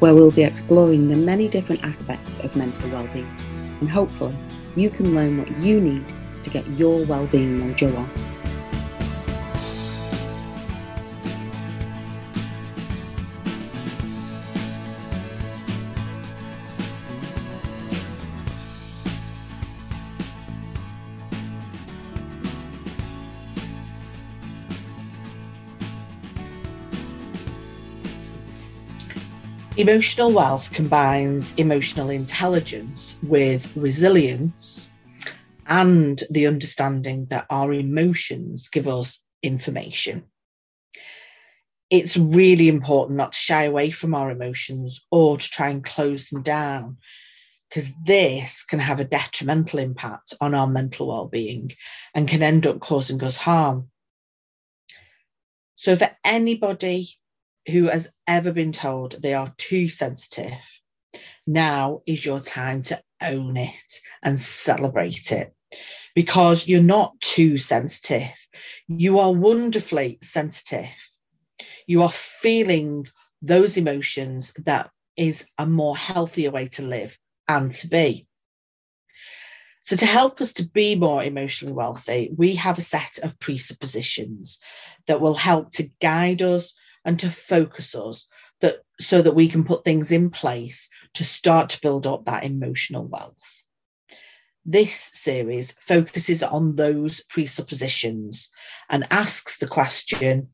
where we'll be exploring the many different aspects of mental well-being and hopefully you can learn what you need to get your well-being mojo on. Emotional wealth combines emotional intelligence with resilience and the understanding that our emotions give us information. It's really important not to shy away from our emotions or to try and close them down because this can have a detrimental impact on our mental well-being and can end up causing us harm. So for anybody who has ever been told they are too sensitive, now is your time to own it and celebrate it because you're not too sensitive. You are wonderfully sensitive. You are feeling those emotions that is a more healthier way to live and to be. So, to help us to be more emotionally wealthy, we have a set of presuppositions that will help to guide us and to focus us that so that we can put things in place to start to build up that emotional wealth. This series focuses on those presuppositions and asks the question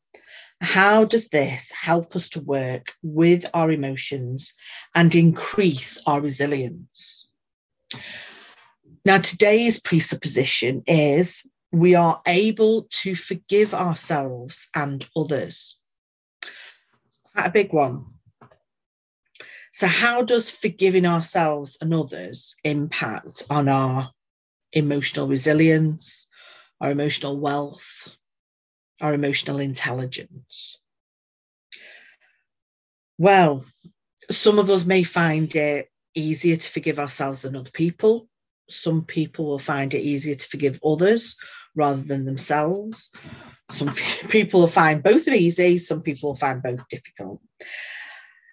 how does this help us to work with our emotions and increase our resilience? Now, today's presupposition is we are able to forgive ourselves and others quite a big one. So, how does forgiving ourselves and others impact on our emotional resilience, our emotional wealth, our emotional intelligence? Well, some of us may find it easier to forgive ourselves than other people. Some people will find it easier to forgive others rather than themselves. Some people find both easy, some people find both difficult.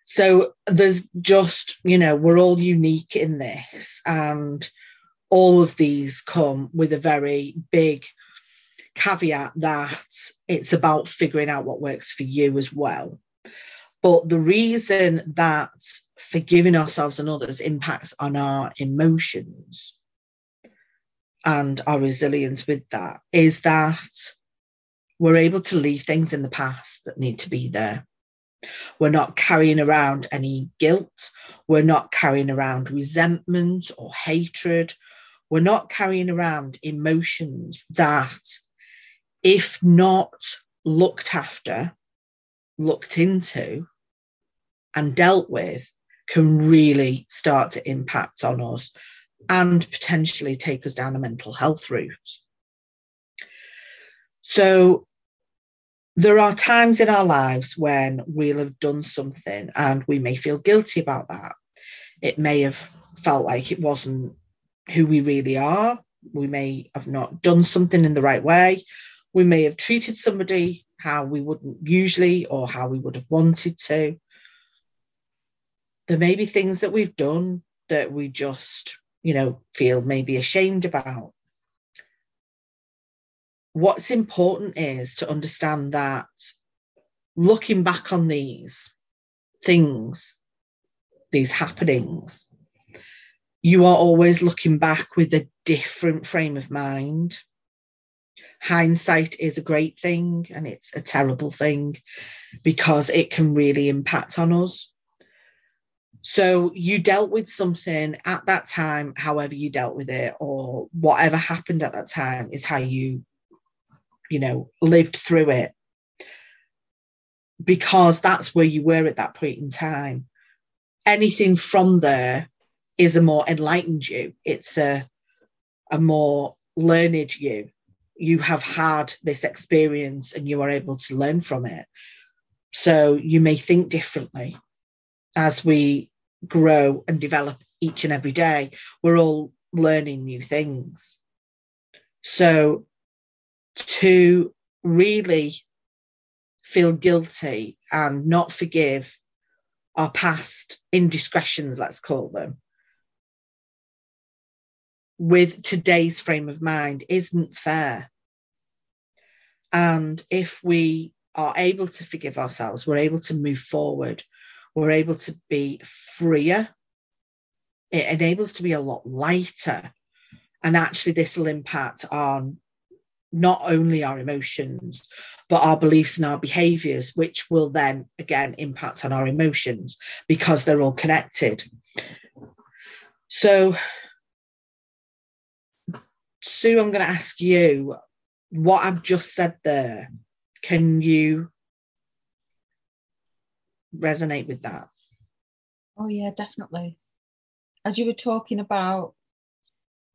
So there's just, you know, we're all unique in this, and all of these come with a very big caveat that it's about figuring out what works for you as well. But the reason that forgiving ourselves and others impacts on our emotions and our resilience with that is that we're able to leave things in the past that need to be there. We're not carrying around any guilt. We're not carrying around resentment or hatred. We're not carrying around emotions that, if not looked after, looked into, and dealt with, can really start to impact on us and potentially take us down a mental health route. So there are times in our lives when we'll have done something and we may feel guilty about that. It may have felt like it wasn't who we really are. We may have not done something in the right way. We may have treated somebody how we wouldn't usually or how we would have wanted to. There may be things that we've done that we just, you know, feel maybe ashamed about what's important is to understand that looking back on these things, these happenings, you are always looking back with a different frame of mind. Hindsight is a great thing and it's a terrible thing because it can really impact on us. So you dealt with something at that time, however you dealt with it, or whatever happened at that time is how you you know, lived through it because that's where you were at that point in time. Anything from there is a more enlightened you. It's a a more learned you. You have had this experience and you are able to learn from it. So you may think differently as we grow and develop each and every day. We're all learning new things. So to really feel guilty and not forgive our past indiscretions, let's call them, with today's frame of mind isn't fair. And if we are able to forgive ourselves, we're able to move forward, we're able to be freer. It enables to be a lot lighter. And actually, this will impact on not only our emotions, but our beliefs and our behaviors, which will then again impact on our emotions because they're all connected. So, Sue, I'm going to ask you what I've just said there. Can you resonate with that? Oh, yeah, definitely. As you were talking about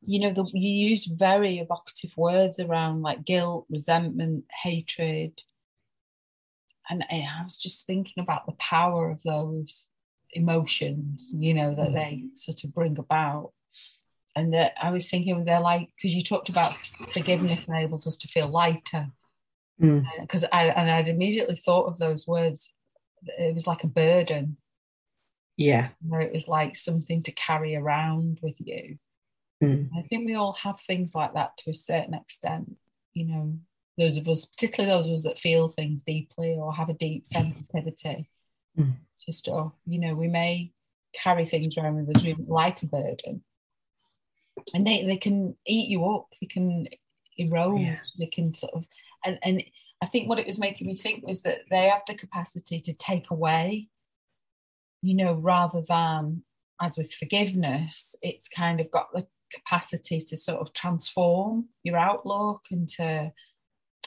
you know, the, you use very evocative words around like guilt, resentment, hatred. And, and I was just thinking about the power of those emotions, you know, that they mm. sort of bring about. And that I was thinking they're like, because you talked about forgiveness enables us to feel lighter. Because mm. Uh, I and I'd immediately thought of those words. It was like a burden. Yeah. Where it was like something to carry around with you. Mm. I think we all have things like that to a certain extent. You know, those of us, particularly those of us that feel things deeply or have a deep sensitivity mm. to stuff, you know, we may carry things around with us like a burden. And they, they can eat you up, they can erode, yeah. they can sort of, and, and I think what it was making me think was that they have the capacity to take away, you know, rather than as with forgiveness, it's kind of got the capacity to sort of transform your outlook and to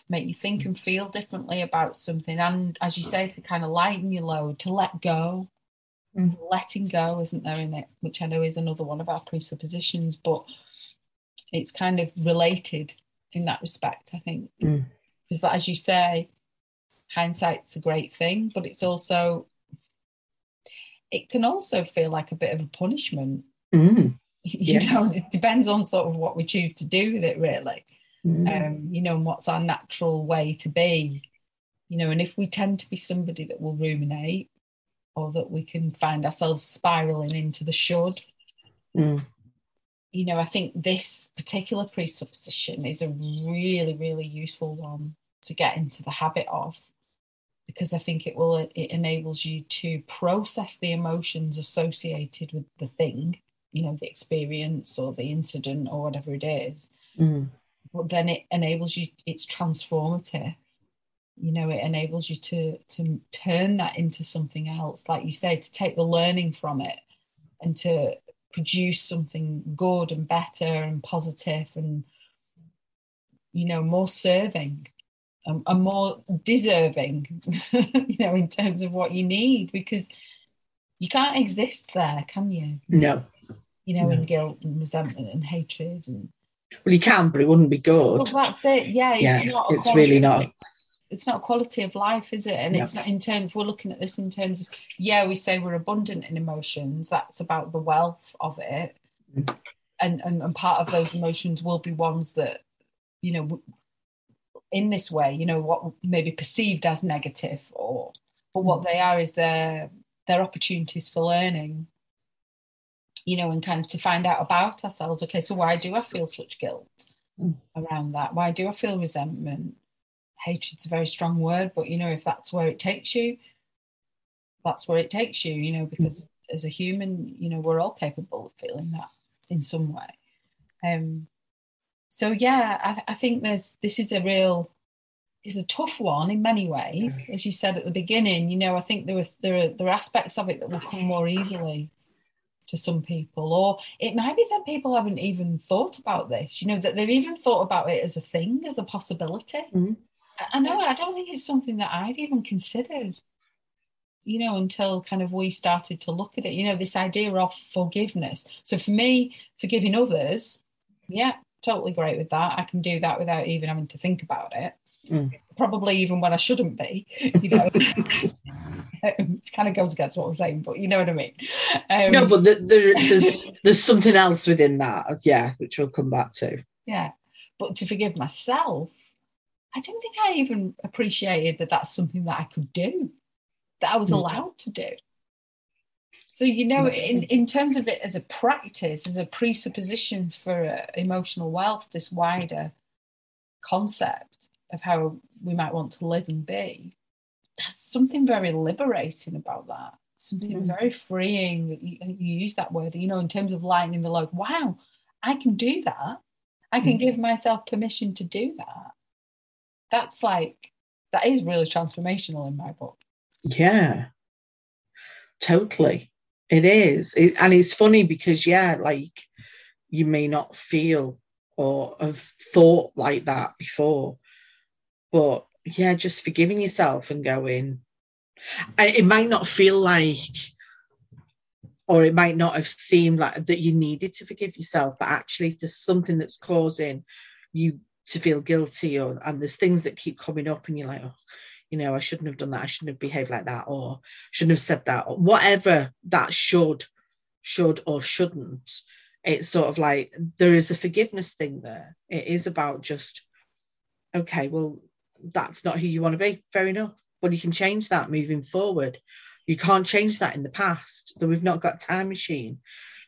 make you think and feel differently about something and as you say to kind of lighten your load to let go mm. letting go isn't there in it which i know is another one of our presuppositions but it's kind of related in that respect i think because mm. as you say hindsight's a great thing but it's also it can also feel like a bit of a punishment mm. you yeah. know it depends on sort of what we choose to do with it really mm. um you know and what's our natural way to be you know and if we tend to be somebody that will ruminate or that we can find ourselves spiraling into the should mm. you know i think this particular presupposition is a really really useful one to get into the habit of because i think it will it enables you to process the emotions associated with the thing you know the experience or the incident or whatever it is mm. but then it enables you it's transformative. You know it enables you to to turn that into something else like you say to take the learning from it and to produce something good and better and positive and you know more serving and, and more deserving you know in terms of what you need because you can't exist there can you? No you know, no. and guilt and resentment and hatred and well, you can, but it wouldn't be good. Well, that's it. Yeah, it's yeah, not. it's really not. It's not quality of life, is it? And no. it's not in terms. We're looking at this in terms of yeah, we say we're abundant in emotions. That's about the wealth of it, mm. and, and and part of those emotions will be ones that you know in this way, you know, what may be perceived as negative, or but what mm. they are is their their opportunities for learning you know, and kind of to find out about ourselves. Okay, so why do I feel such guilt mm. around that? Why do I feel resentment? Hatred's a very strong word, but you know, if that's where it takes you, that's where it takes you, you know, because mm. as a human, you know, we're all capable of feeling that in some way. Um, so yeah, I, I think there's this is a real is a tough one in many ways, as you said at the beginning. You know, I think there were there are there are aspects of it that will come more easily to some people, or it might be that people haven't even thought about this, you know, that they've even thought about it as a thing, as a possibility. Mm-hmm. I know, I don't think it's something that I'd even considered. you know, until kind of we started to look at it, you know, this idea of forgiveness. So for me, forgiving others, yeah, totally great with that. I can do that without even having to think about it. Mm. Probably even when I shouldn't be, you know. it kind of goes against what I'm saying, but you know what I mean. Um, no, but the, the, there's there's something else within that, yeah, which we'll come back to. Yeah, but to forgive myself, I don't think I even appreciated that that's something that I could do, that I was mm. allowed to do. So you know, in, in terms of it as a practice, as a presupposition for uh, emotional wealth, this wider concept of how we might want to live and be, there's something very liberating about that. Something mm. very freeing. You, you, use that word, you know, in terms of lightening the load. Wow, I can do that. I can mm. give myself permission to do that. That's like that is really transformational in my book. Yeah, totally. It is, it, and it's funny because yeah, like you may not feel or have thought like that before, but yeah, just forgiving yourself and going. It might not feel like, or it might not have seemed like that you needed to forgive yourself, but actually, if there's something that's causing you to feel guilty, or and there's things that keep coming up, and you're like, oh, you know, I shouldn't have done that, I shouldn't have behaved like that, or shouldn't have said that, or whatever that should, should or shouldn't. It's sort of like there is a forgiveness thing there. It is about just, okay, well, that's not who you want to be. Fair enough. But you can change that moving forward. You can't change that in the past. That we've not got time machine.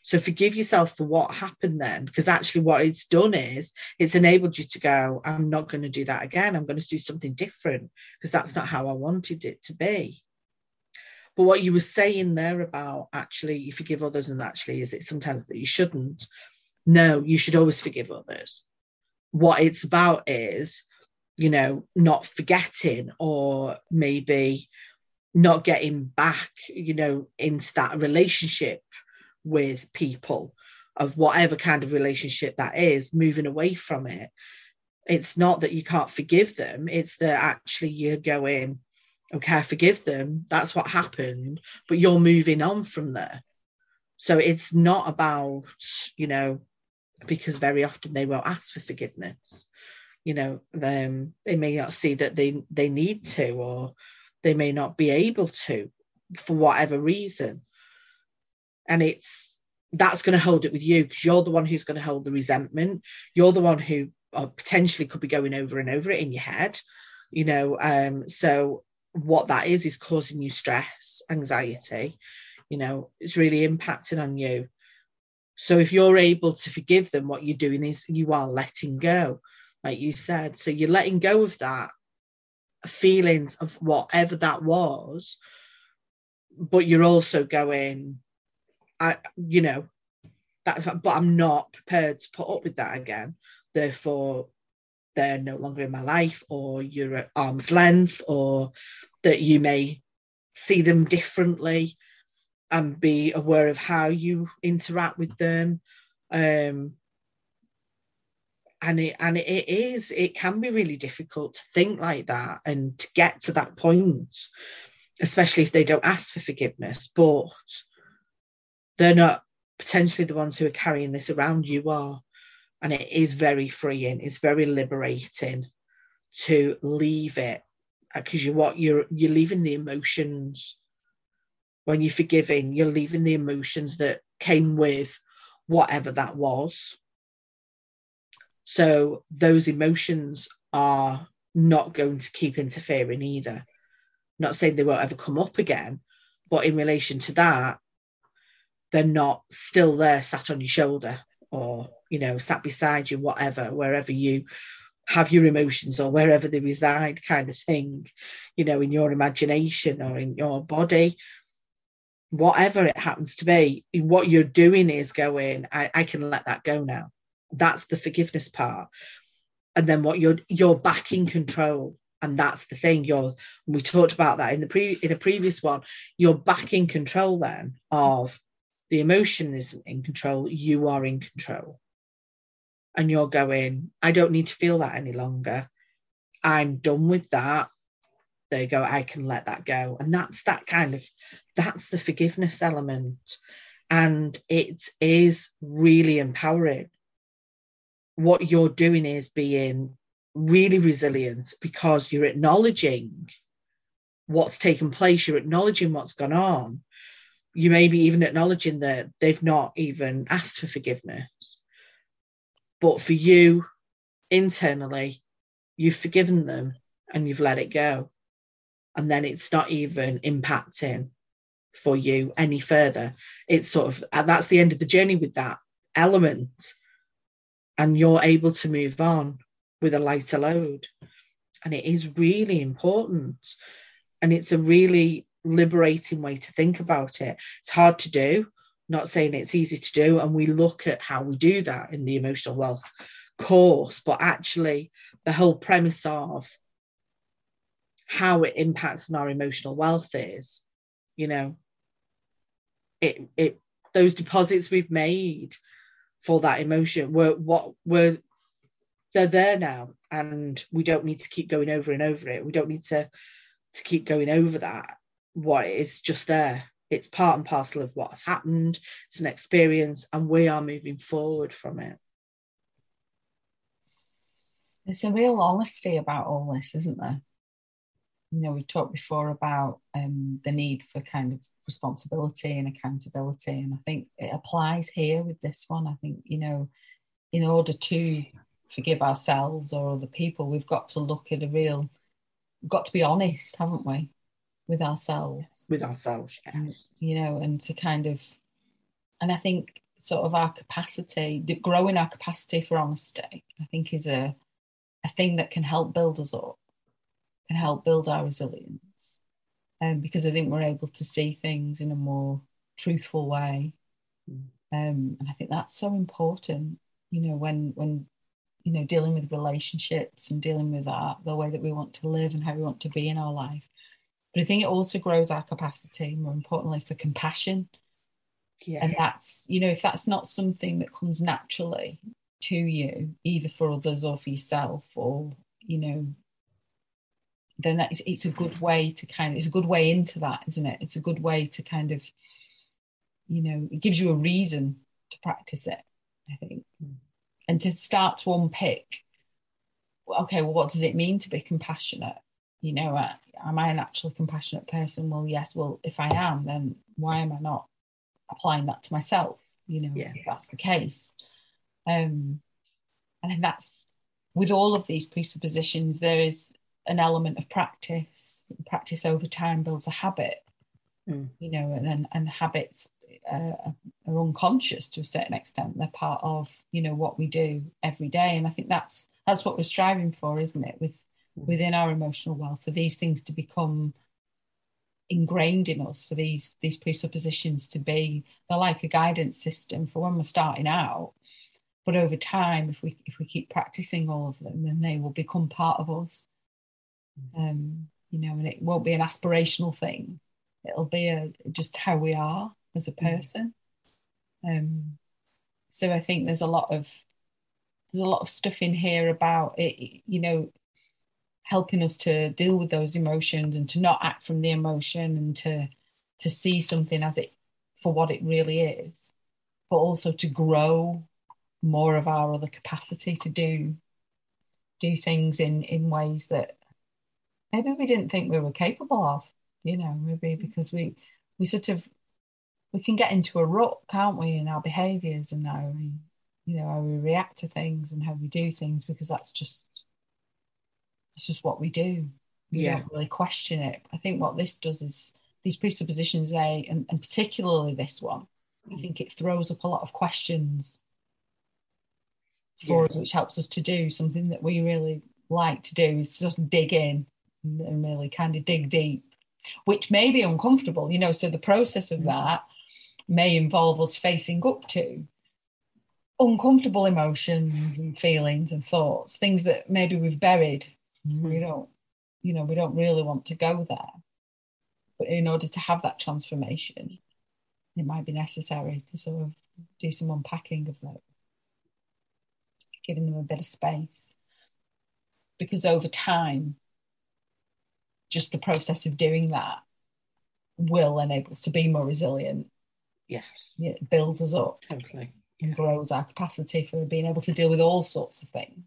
So forgive yourself for what happened then, because actually what it's done is it's enabled you to go, I'm not going to do that again. I'm going to do something different because that's not how I wanted it to be. But what you were saying there about actually you forgive others and actually is it sometimes that you shouldn't? No, you should always forgive others. What it's about is you know, not forgetting or maybe not getting back, you know, into that relationship with people of whatever kind of relationship that is, moving away from it. It's not that you can't forgive them, it's that actually you're going, okay, I forgive them. That's what happened, but you're moving on from there. So it's not about, you know, because very often they won't ask for forgiveness you know them they may not see that they they need to or they may not be able to for whatever reason. And it's that's going to hold it with you because you're the one who's going to hold the resentment. You're the one who uh, potentially could be going over and over it in your head you know um so what that is is causing you stress anxiety you know it's really impacting on you. So if you're able to forgive them what you're doing is you are letting go like you said. So you're letting go of that feelings of whatever that was, but you're also going, I, you know, that's but I'm not prepared to put up with that again. Therefore, they're no longer in my life, or you're at arm's length, or that you may see them differently and be aware of how you interact with them. Um, and it and it is it can be really difficult to think like that and to get to that point especially if they don't ask for forgiveness but they're not potentially the ones who are carrying this around. You are. And it is very freeing. It's very liberating to leave it uh, because you what you're you're leaving the emotions. When you're forgiving you're leaving the emotions that came with whatever that was so those emotions are not going to keep interfering either. Not saying they won't ever come up again, but in relation to that, they're not still there sat on your shoulder or, you know, sat beside you, whatever, wherever you have your emotions or wherever they reside, kind of thing, you know, in your imagination or in your body, whatever it happens to be, what you're doing is going, I, I can let that go now that's the forgiveness part. And then what you're you're back in control. And that's the thing you're we talked about that in the pre in a previous one you're back in control then of the emotion isn't in control you are in control. And you're going i don't need to feel that any longer. I'm done with that. There you go i can let that go. And that's that kind of that's the forgiveness element. And it is really empowering what you're doing is being really resilient because you're acknowledging what's taken place you're acknowledging what's gone on. You may be even acknowledging that they've not even asked for forgiveness. But for you internally you've forgiven them and you've let it go. And then it's not even impacting for you any further. It's sort of that's the end of the journey with that element and you're able to move on with a lighter load. And it is really important. And it's a really liberating way to think about it. It's hard to do not saying it's easy to do and we look at how we do that in the emotional wealth course but actually the whole premise of how it impacts on our emotional wealth is you know it it those deposits we've made for that emotion. Were what were they're there now and we don't need to keep going over and over it. We don't need to to keep going over that. What is just there. It's part and parcel of what has happened. It's an experience and we are moving forward from it. There's a real honesty about all this isn't there? You know we talked before about um, the need for kind of responsibility and accountability and i think it applies here with this one. I think you know in order to forgive ourselves or other people we've got to look at a real we've got to be honest haven't we with ourselves? With ourselves yes. you know and to kind of and i think sort of our capacity growing our capacity for honesty i think is a a thing that can help build us up can help build our resilience um, because i think we're able to see things in a more truthful way mm. um, and i think that's so important you know when when you know dealing with relationships and dealing with our the way that we want to live and how we want to be in our life but I think it also grows our capacity, more importantly, for compassion. Yeah. And that's, you know, if that's not something that comes naturally to you, either for others or for yourself, or, you know, then that is, it's a good way to kind of, it's a good way into that, isn't it? It's a good way to kind of, you know, it gives you a reason to practice it, I think. Mm. And to start to unpick, okay, well, what does it mean to be compassionate? You know, uh, am I a naturally compassionate person? Well, yes. Well, if I am, then why am I not applying that to myself? You know, yeah. if that's the case. Um, and that's with all of these presuppositions, there is an element of practice. Practice over time builds a habit, mm. you know, and, and, and habits uh, are unconscious to a certain extent. They're part of, you know, what we do every day. And I think that's that's what we're striving for, isn't it? With within our emotional wealth for these things to become ingrained in us for these these presuppositions to be they're like a guidance system for when we're starting out but over time if we if we keep practicing all of them then they will become part of us um you know and it won't be an aspirational thing. It'll be a just how we are as a person. Um so i think there's a lot of there's a lot of stuff in here about it you know helping us to deal with those emotions and to not act from the emotion and to to see something as it for what it really is but also to grow more of our other capacity to do do things in in ways that maybe we didn't think we were capable of you know maybe mm. because we we sort of we can get into a rut can't we in our behaviors and how we you know how we react to things and how we do things because that's just it's just what we do. We yeah. don't really question it. I think what this does is these presuppositions, they and, and particularly this one, I mm. think it throws up a lot of questions for yeah. us, which helps us to do something that we really like to do is just dig in and really kind of dig deep, which may be uncomfortable, you know. So the process of mm. that may involve us facing up to uncomfortable emotions and feelings and thoughts, things that maybe we've buried Mm-hmm. We don't, you know, we don't really want to go there. But in order to have that transformation, it might be necessary to sort of do some unpacking of that, giving them a bit of space. Because over time, just the process of doing that will enable us to be more resilient. Yes. It builds us up. Totally. And grows our capacity for being able to deal with all sorts of things.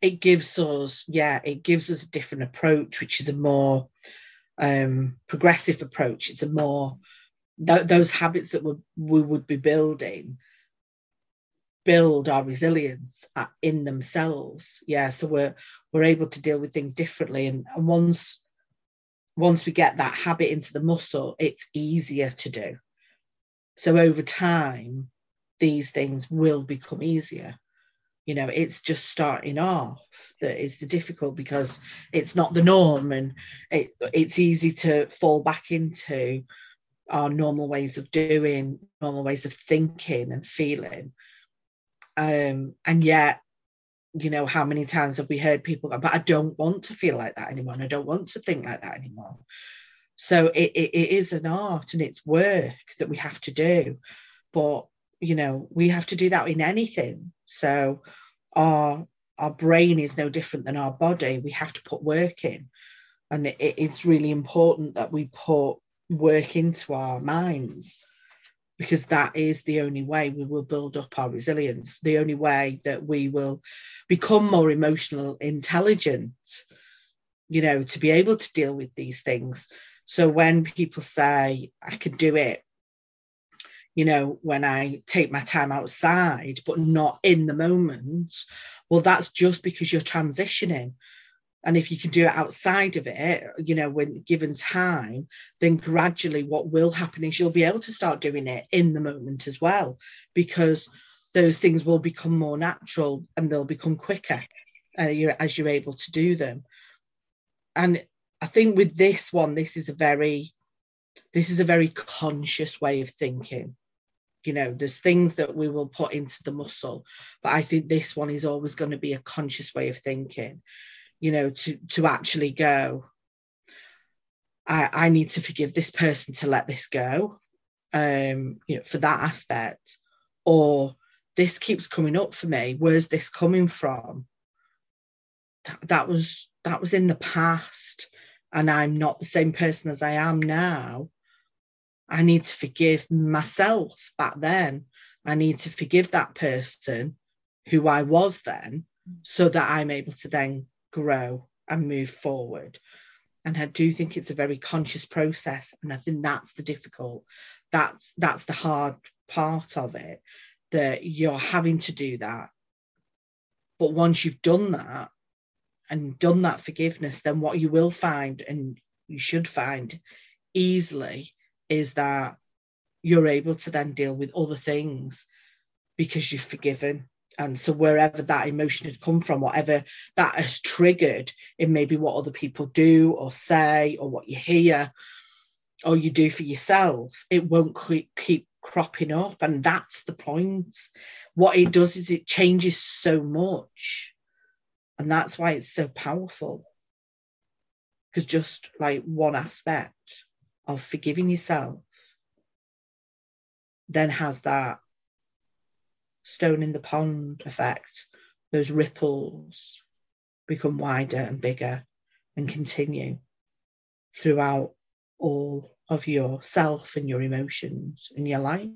It gives us, yeah, it gives us a different approach, which is a more um, progressive approach. It's a more th- those habits that we we would be building build our resilience uh, in themselves. Yeah, so we're we're able to deal with things differently, and, and once once we get that habit into the muscle, it's easier to do. So over time, these things will become easier. You know, it's just starting off that is the difficult because it's not the norm and it, it's easy to fall back into our normal ways of doing, normal ways of thinking and feeling. Um, and yet, you know, how many times have we heard people go, but I don't want to feel like that anymore. And I don't want to think like that anymore. So it, it, it is an art and it's work that we have to do. But, you know, we have to do that in anything. So our our brain is no different than our body. We have to put work in. And it, it's really important that we put work into our minds because that is the only way we will build up our resilience, the only way that we will become more emotional intelligent, you know, to be able to deal with these things. So when people say, I can do it, you know, when I take my time outside, but not in the moment, well, that's just because you're transitioning and if you can do it outside of it you know when given time then gradually what will happen is you'll be able to start doing it in the moment as well because those things will become more natural and they'll become quicker uh, you're, as you're able to do them. And i think with this one this is a very this is a very conscious way of thinking. You know there's things that we will put into the muscle but i think this one is always going to be a conscious way of thinking you know to to actually go i i need to forgive this person to let this go um you know for that aspect. Or this keeps coming up for me. Where's this coming from? That, that was that was in the past and i'm not the same person as i am now. I need to forgive myself back then. I need to forgive that person who i was then so that i'm able to then grow and move forward. And I do think it's a very conscious process. And I think that's the difficult, that's that's the hard part of it, that you're having to do that. But once you've done that and done that forgiveness, then what you will find, and you should find easily, is that you're able to then deal with other things because you've forgiven and so wherever that emotion had come from whatever that has triggered in maybe what other people do or say or what you hear or you do for yourself it won't keep, cropping up. And that's the point. What it does is it changes so much. And that's why it's so powerful. Because just like one aspect of forgiving yourself then has that stone in the pond effect, those ripples become wider and bigger and continue throughout all of yourself and your emotions and your life.